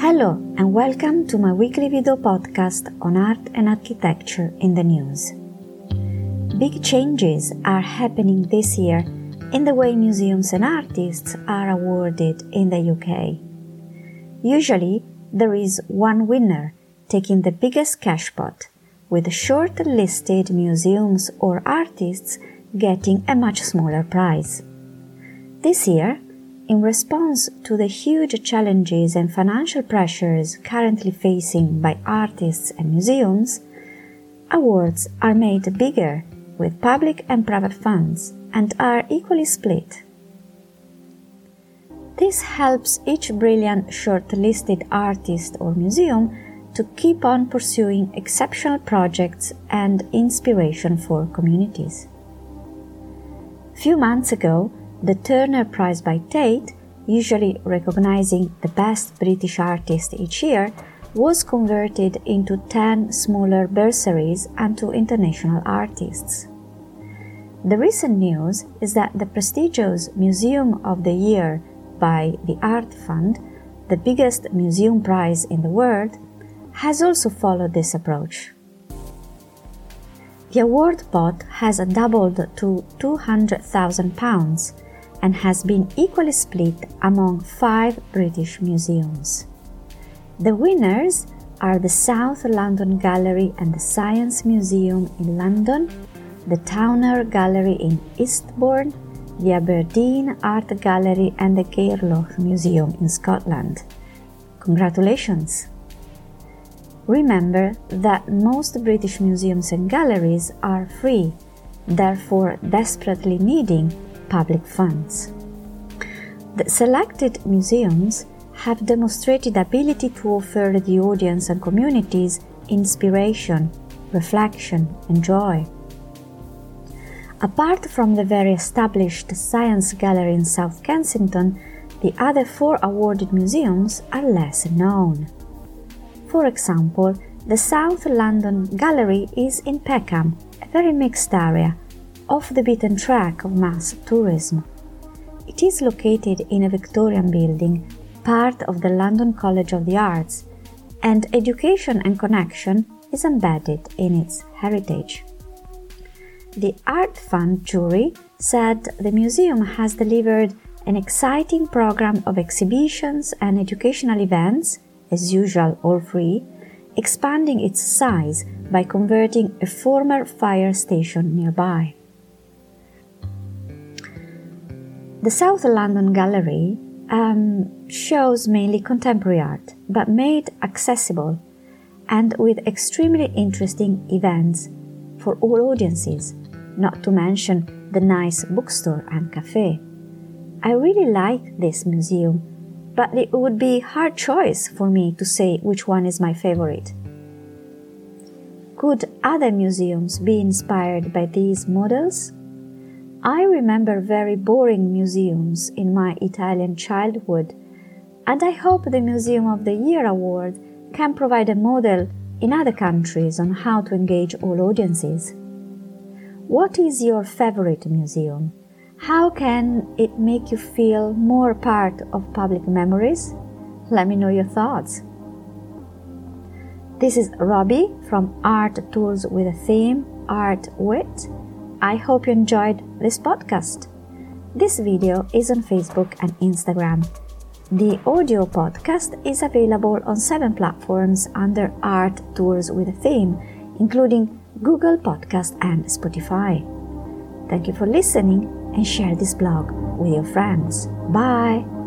Hello and welcome to my weekly video podcast on art and architecture in the news. Big changes are happening this year in the way museums and artists are awarded in the UK. Usually, there is one winner taking the biggest cash pot, with short-listed museums or artists getting a much smaller prize. This year, in response to the huge challenges and financial pressures currently facing by artists and museums, awards are made bigger with public and private funds and are equally split. This helps each brilliant shortlisted artist or museum to keep on pursuing exceptional projects and inspiration for communities. Few months ago, the Turner Prize by Tate, usually recognizing the best British artist each year, was converted into 10 smaller bursaries and to international artists. The recent news is that the prestigious Museum of the Year by the Art Fund, the biggest museum prize in the world, has also followed this approach. The award pot has doubled to £200,000 and has been equally split among five British museums. The winners are the South London Gallery and the Science Museum in London, the Towner Gallery in Eastbourne, the Aberdeen Art Gallery, and the Gairloch Museum in Scotland. Congratulations! Remember that most British museums and galleries are free, therefore desperately needing public funds. The selected museums have demonstrated ability to offer the audience and communities inspiration, reflection, and joy. Apart from the very established Science Gallery in South Kensington, the other four awarded museums are less known. For example, the South London Gallery is in Peckham, a very mixed area, off the beaten track of mass tourism. It is located in a Victorian building, part of the London College of the Arts, and education and connection is embedded in its heritage. The Art Fund jury said the museum has delivered an exciting program of exhibitions and educational events, as usual, all free, expanding its size by converting a former fire station nearby. The South London Gallery um, shows mainly contemporary art, but made accessible and with extremely interesting events for all audiences, not to mention the nice bookstore and cafe. I really like this museum, but it would be hard choice for me to say which one is my favorite. Could other museums be inspired by these models? I remember very boring museums in my Italian childhood, and I hope the Museum of the Year award can provide a model in other countries on how to engage all audiences. What is your favorite museum? How can it make you feel more part of public memories? Let me know your thoughts. This is Robbie from Art Tours with a Theme, Art Wit I hope you enjoyed this podcast. This video is on Facebook and Instagram. The audio podcast is available on seven platforms under Art Tours with Theme, including Google Podcast and Spotify. Thank you for listening and share this blog with your friends. Bye!